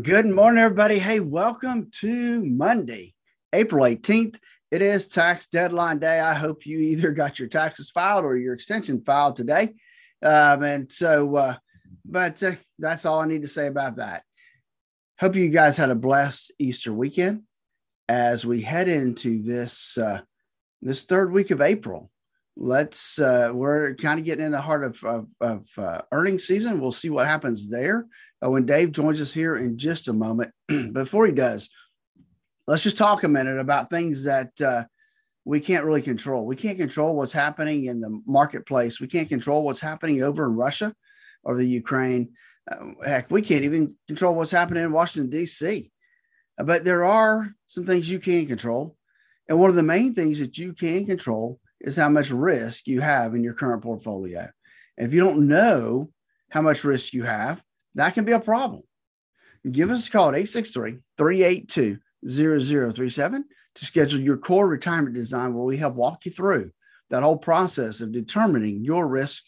Good morning, everybody. Hey, welcome to Monday, April 18th. It is tax deadline day. I hope you either got your taxes filed or your extension filed today. Um, and so, uh, but uh, that's all I need to say about that. Hope you guys had a blessed Easter weekend as we head into this uh, this third week of April. Let's uh, we're kind of getting in the heart of of, of uh, earnings season. We'll see what happens there uh, when Dave joins us here in just a moment. Before he does, let's just talk a minute about things that uh, we can't really control. We can't control what's happening in the marketplace. We can't control what's happening over in Russia or the Ukraine. Uh, heck, we can't even control what's happening in Washington, D.C. Uh, but there are some things you can control. And one of the main things that you can control is how much risk you have in your current portfolio. If you don't know how much risk you have, that can be a problem. Give us a call at 863 382 0037 to schedule your core retirement design, where we help walk you through that whole process of determining your risk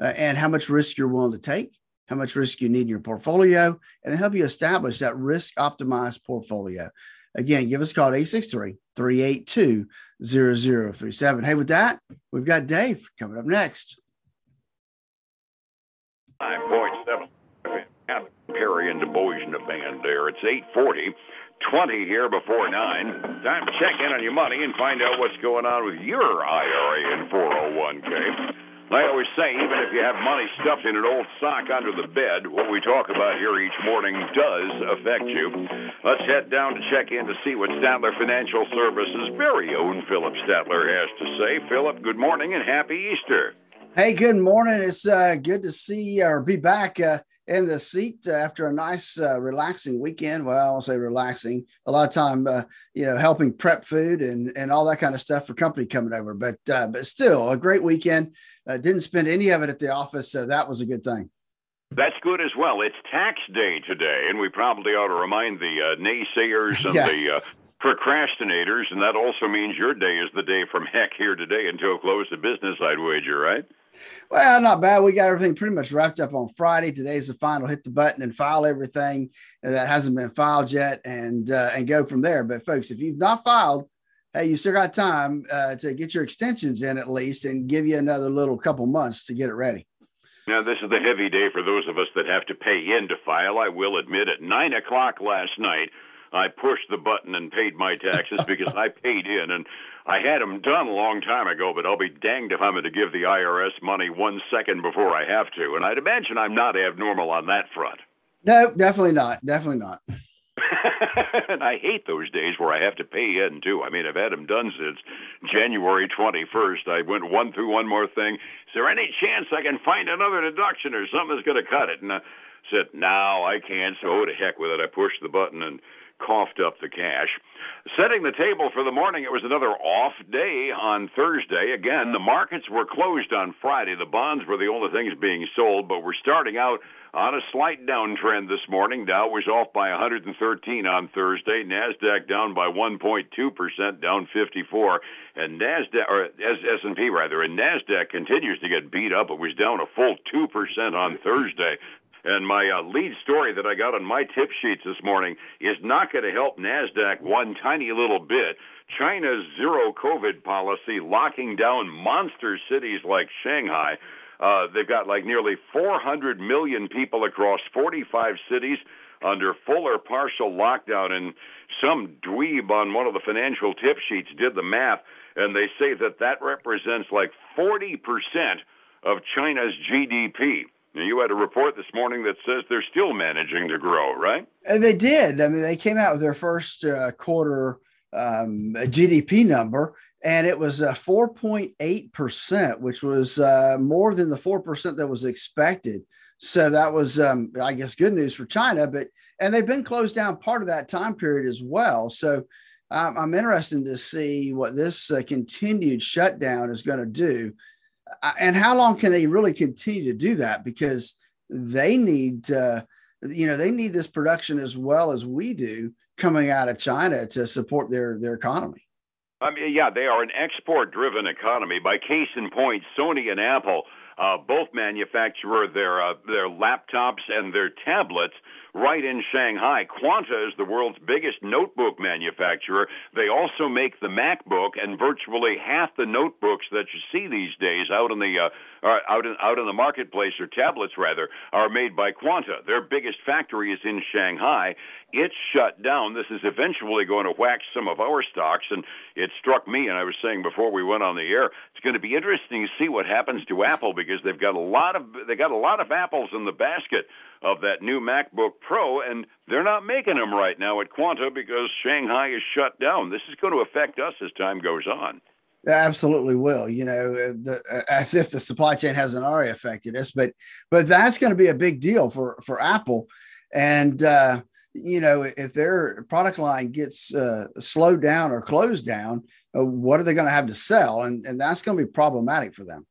uh, and how much risk you're willing to take, how much risk you need in your portfolio, and help you establish that risk optimized portfolio. Again, give us a call at 863 382 0037. Hey, with that, we've got Dave coming up next. 9.7. Perry and DuBois in the band there. It's 840. 20 here before 9. Time to check in on your money and find out what's going on with your IRA and 401k. I always say, even if you have money stuffed in an old sock under the bed, what we talk about here each morning does affect you. Let's head down to check in to see what Statler Financial Services' very own Phillip Statler has to say. Phillip, good morning and happy Easter. Hey, good morning. It's uh, good to see or be back. Uh, in the seat uh, after a nice, uh, relaxing weekend. Well, I won't say relaxing. A lot of time, uh, you know, helping prep food and and all that kind of stuff for company coming over. But uh, but still, a great weekend. Uh, didn't spend any of it at the office, so that was a good thing. That's good as well. It's tax day today, and we probably ought to remind the uh, naysayers and yeah. the procrastinators, and that also means your day is the day from heck here today until close of business. I'd wager, right? Well, not bad. We got everything pretty much wrapped up on Friday. Today's the final. Hit the button and file everything that hasn't been filed yet, and uh, and go from there. But folks, if you've not filed, hey, you still got time uh, to get your extensions in at least, and give you another little couple months to get it ready. Now, this is the heavy day for those of us that have to pay in to file. I will admit, at nine o'clock last night, I pushed the button and paid my taxes because I paid in, and I had them done a long time ago, but I'll be danged if I'm going to give the IRS money one second before I have to. And I'd imagine I'm not abnormal on that front. No, definitely not. Definitely not. and I hate those days where I have to pay in too. I mean, I've had them done since January 21st. I went one through one more thing. Is there any chance I can find another deduction or something that's going to cut it? And I said, no, I can't. So, to heck with it. I pushed the button and coughed up the cash. Setting the table for the morning, it was another off day on Thursday. Again, the markets were closed on Friday. The bonds were the only things being sold, but we're starting out on a slight downtrend this morning. Dow was off by 113 on Thursday. Nasdaq down by 1.2 percent, down 54, and Nasdaq or S&P rather, and Nasdaq continues to get beat up. It was down a full two percent on Thursday. And my uh, lead story that I got on my tip sheets this morning is not going to help NASDAQ one tiny little bit. China's zero COVID policy locking down monster cities like Shanghai. Uh, they've got like nearly 400 million people across 45 cities under full or partial lockdown. And some dweeb on one of the financial tip sheets did the math, and they say that that represents like 40% of China's GDP. You had a report this morning that says they're still managing to grow, right? And they did. I mean, they came out with their first uh, quarter um, GDP number, and it was uh, 4.8%, which was uh, more than the 4% that was expected. So that was, um, I guess, good news for China. But and they've been closed down part of that time period as well. So um, I'm interested to see what this uh, continued shutdown is going to do and how long can they really continue to do that? Because they need, uh, you know, they need this production as well as we do coming out of China to support their their economy. I mean, yeah, they are an export-driven economy. By case in point, Sony and Apple uh, both manufacture their uh, their laptops and their tablets right in Shanghai. Quanta is the world's biggest notebook manufacturer. They also make the MacBook, and virtually half the notebooks that you see these days out in the uh, out in out in the marketplace or tablets rather are made by Quanta. Their biggest factory is in Shanghai. It's shut down. This is eventually going to whack some of our stocks, and it struck me. And I was saying before we went on the air, it's going to be interesting to see what happens to Apple because they've got a lot of they got a lot of apples in the basket of that new MacBook Pro, and they're not making them right now at Quanta because Shanghai is shut down. This is going to affect us as time goes on. Absolutely will. You know, uh, the, uh, as if the supply chain hasn't already affected us, but but that's going to be a big deal for for Apple, and uh, you know if their product line gets uh, slowed down or closed down, uh, what are they going to have to sell, and and that's going to be problematic for them.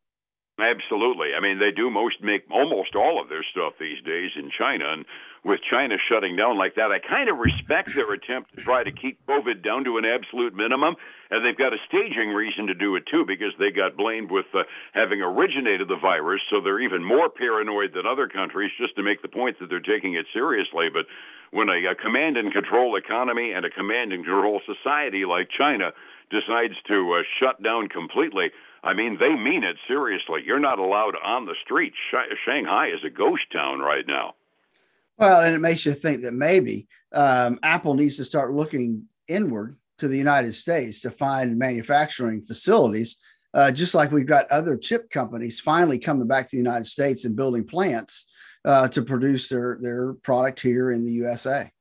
Absolutely. I mean, they do most make almost all of their stuff these days in China, and with China shutting down like that, I kind of respect their attempt to try to keep COVID down to an absolute minimum. And they've got a staging reason to do it too, because they got blamed with uh, having originated the virus, so they're even more paranoid than other countries, just to make the point that they're taking it seriously. But when a, a command and control economy and a command and control society like China decides to uh, shut down completely, I mean, they mean it seriously. You're not allowed on the street. Shanghai is a ghost town right now. Well, and it makes you think that maybe um, Apple needs to start looking inward to the United States to find manufacturing facilities, uh, just like we've got other chip companies finally coming back to the United States and building plants uh, to produce their their product here in the USA.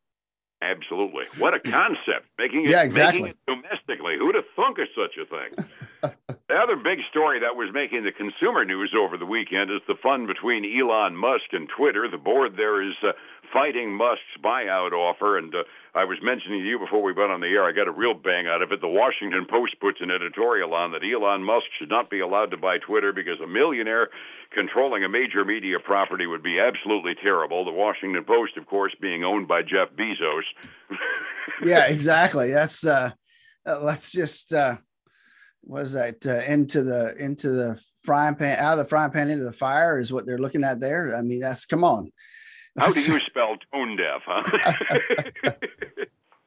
Absolutely. What a concept. Making it, yeah, exactly. making it domestically. Who'd have thunk of such a thing? the other big story that was making the consumer news over the weekend is the fun between Elon Musk and Twitter. The board there is uh, fighting Musk's buyout offer, and uh, I was mentioning to you before we went on the air, I got a real bang out of it. The Washington Post puts an editorial on that Elon Musk should not be allowed to buy Twitter because a millionaire controlling a major media property would be absolutely terrible. The Washington Post, of course, being owned by Jeff Bezos. yeah, exactly. That's uh, uh let's just uh was that uh, into the into the frying pan out of the frying pan into the fire is what they're looking at there. I mean, that's come on. How do you spell tone deaf, huh?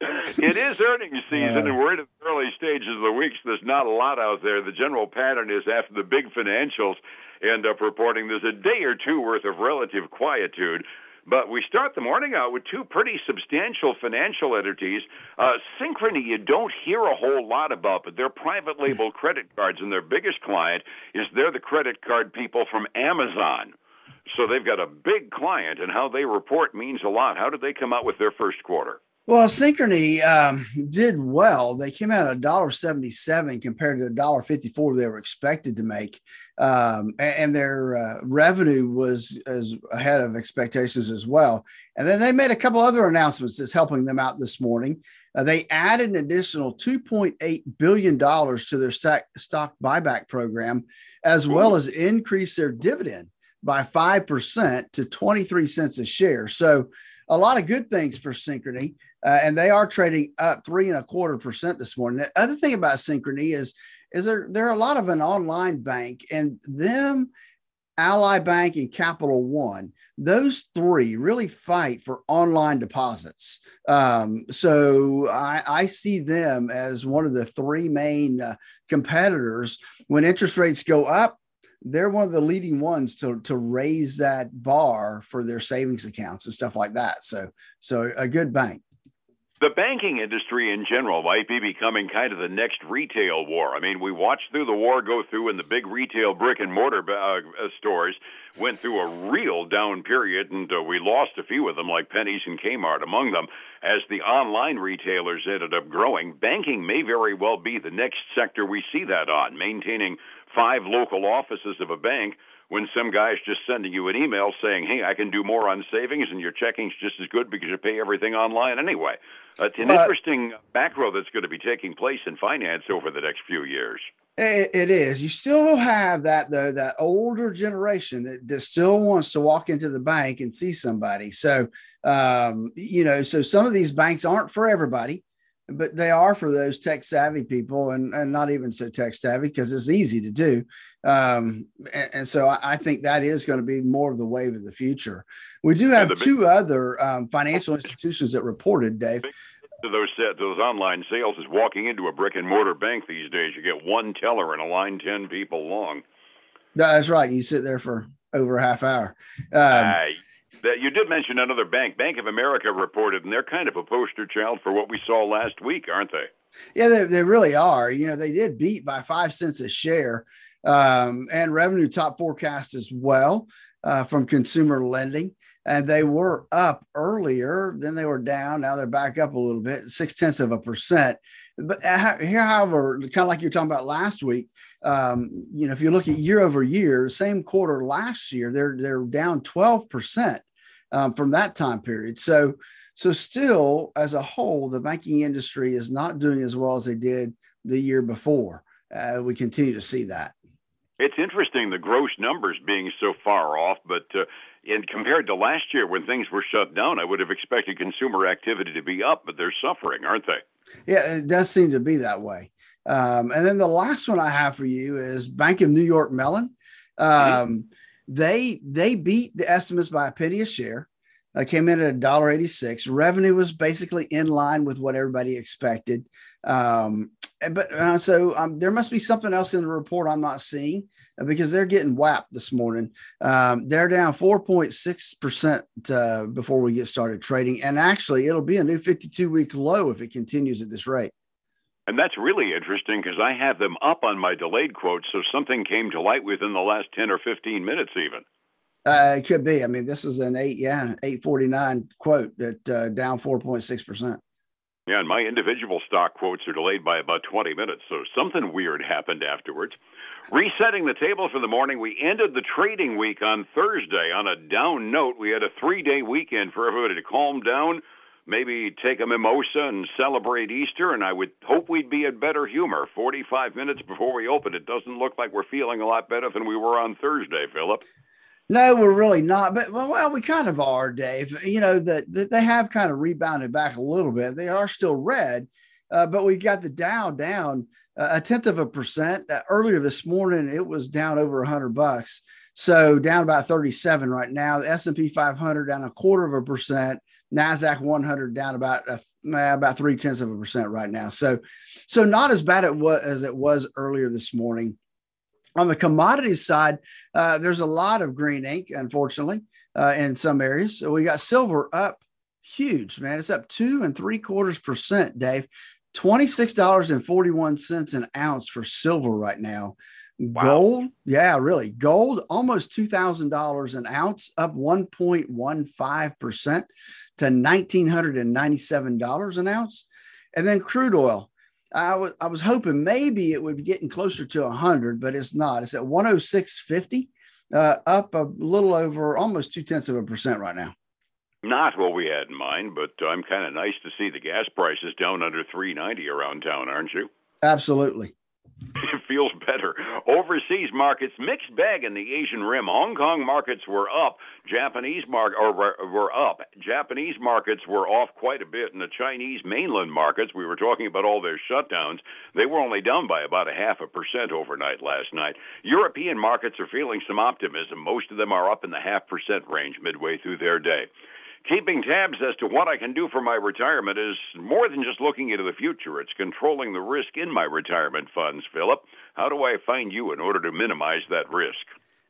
it is earnings season, and we're in the early stages of the week, so there's not a lot out there. The general pattern is after the big financials end up reporting, there's a day or two worth of relative quietude. But we start the morning out with two pretty substantial financial entities. Uh, Synchrony, you don't hear a whole lot about, but they're private label credit cards, and their biggest client is they're the credit card people from Amazon. So they've got a big client, and how they report means a lot. How did they come out with their first quarter? Well, Synchrony um, did well. They came out at $1.77 compared to $1.54 they were expected to make. Um, and, and, their uh, revenue was as ahead of expectations as well. And then they made a couple other announcements that's helping them out this morning. Uh, they added an additional $2.8 billion to their stock, stock buyback program, as well as increase their dividend by 5% to 23 cents a share. So, a lot of good things for Synchrony uh, and they are trading up three and a quarter percent this morning. The other thing about Synchrony is is there they're a lot of an online bank, and them, Ally Bank and Capital One, those three really fight for online deposits. Um, so I, I, see them as one of the three main uh, competitors when interest rates go up. They're one of the leading ones to, to raise that bar for their savings accounts and stuff like that. So, so a good bank. The banking industry in general might be becoming kind of the next retail war. I mean, we watched through the war go through, and the big retail brick and mortar uh, stores went through a real down period, and uh, we lost a few of them, like Penney's and Kmart among them. As the online retailers ended up growing, banking may very well be the next sector we see that on, maintaining five local offices of a bank when some guy's just sending you an email saying, "Hey, I can do more on savings, and your checking's just as good because you pay everything online anyway." It's an but, interesting macro that's going to be taking place in finance over the next few years. it, it is. You still have that though that older generation that, that still wants to walk into the bank and see somebody. So um, you know, so some of these banks aren't for everybody. But they are for those tech savvy people and, and not even so tech savvy because it's easy to do. Um, and, and, so I, I, think that is going to be more of the wave of the future. We do have two other um, financial institutions that reported, Dave. Those those online sales is walking into a brick and mortar bank these days. You get one teller and a line ten people long. That's right. You sit there for over a half hour. Um, uh, that you did mention another bank. Bank of America reported, and they're kind of a poster child for what we saw last week, aren't they? Yeah, they, they really are. You know, they did beat by five cents a share um, and revenue top forecast as well uh, from consumer lending. And they were up earlier, then they were down. Now they're back up a little bit, six tenths of a percent. But uh, here, however, kind of like you're talking about last week, um, you know, if you look at year over year, same quarter last year, they're they're down 12 percent um, from that time period. So, so still, as a whole, the banking industry is not doing as well as they did the year before. Uh, we continue to see that. It's interesting the gross numbers being so far off, but uh, in compared to last year when things were shut down, I would have expected consumer activity to be up, but they're suffering, aren't they? Yeah, it does seem to be that way. Um, and then the last one I have for you is Bank of New York Mellon. Mm-hmm. Um, mm-hmm they they beat the estimates by a penny a share. Uh, came in at a dollar eighty six. Revenue was basically in line with what everybody expected. Um, but uh, so um, there must be something else in the report I'm not seeing uh, because they're getting whapped this morning. Um, they're down 4.6% uh, before we get started trading. And actually, it'll be a new 52 week low if it continues at this rate. And that's really interesting because I have them up on my delayed quotes, so something came to light within the last 10 or 15 minutes, even. Uh, it could be. I mean, this is an eight, yeah, 849 quote that uh, down 4.6%. Yeah, and my individual stock quotes are delayed by about 20 minutes, so something weird happened afterwards. Resetting the table for the morning, we ended the trading week on Thursday on a down note. We had a three day weekend for everybody to calm down maybe take a mimosa and celebrate Easter, and I would hope we'd be in better humor. 45 minutes before we open, it doesn't look like we're feeling a lot better than we were on Thursday, Phillip. No, we're really not. But well, we kind of are, Dave. You know that, that they have kind of rebounded back a little bit. They are still red, uh, but we got the Dow down uh, a tenth of a percent. Uh, earlier this morning, it was down over hundred bucks, so down about thirty-seven right now. The S and P 500 down a quarter of a percent. Nasdaq 100 down about a, about three tenths of a percent right now. So, so not as bad as it was earlier this morning. On the commodities side, uh, there's a lot of green ink, unfortunately, uh, in some areas. So we got silver up huge, man. It's up two and three quarters percent, Dave. $26.41 an ounce for silver right now. Wow. Gold, yeah, really. Gold, almost $2,000 an ounce, up 1.15% to $1,997 an ounce. And then crude oil, I was I was hoping maybe it would be getting closer to a 100, but it's not. It's at 106.50, uh, up a little over almost two tenths of a percent right now. Not what we had in mind, but I'm kind of nice to see the gas prices down under 390 around town, aren't you? Absolutely. It feels better. Overseas markets mixed bag in the Asian Rim. Hong Kong markets were up. Japanese mark or were up. Japanese markets were off quite a bit, and the Chinese mainland markets. We were talking about all their shutdowns. They were only down by about a half a percent overnight last night. European markets are feeling some optimism. Most of them are up in the half percent range midway through their day keeping tabs as to what I can do for my retirement is more than just looking into the future. It's controlling the risk in my retirement funds, Phillip. How do I find you in order to minimize that risk?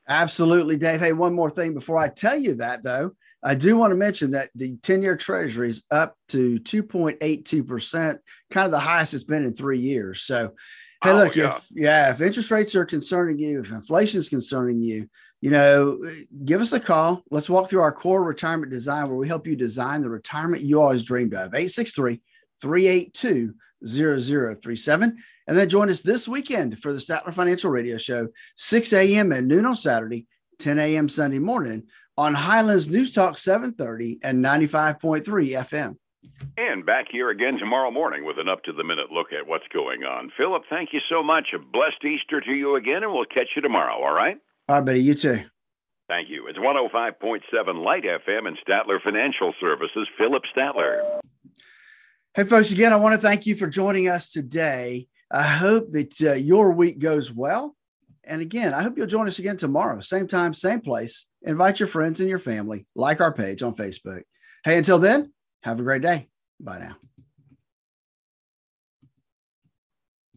Absolutely, Dave. Hey, one more thing before I tell you that, though. I do want to mention that the 10 year treasury is up to 2.82%, kind of the highest it's been in three years. So, hey, oh, look, yeah. if yeah, if interest rates are concerning you, if inflation is concerning you, you know, give us a call. Let's walk through our core retirement design where we help you design the retirement you always dreamed of. 863 382 0037. And then join us this weekend for the Statler Financial Radio Show, 6 a.m. and noon on Saturday, 10 a.m. Sunday morning on Highlands News Talk 730 and 95.3 FM. And back here again tomorrow morning with an up to the minute look at what's going on. Phillip, thank you so much. A blessed Easter to you again, and we'll catch you tomorrow, all right? All right, buddy. You too. Thank you. It's 105.7 Light FM and Statler Financial Services, Phillip Statler. Hey, folks, again, I want to thank you for joining us today. I hope that uh, your week goes well. And again, I hope you'll join us again tomorrow, same time, same place. Invite your friends and your family, like our page on Facebook. Hey, until then, have a great day. Bye now.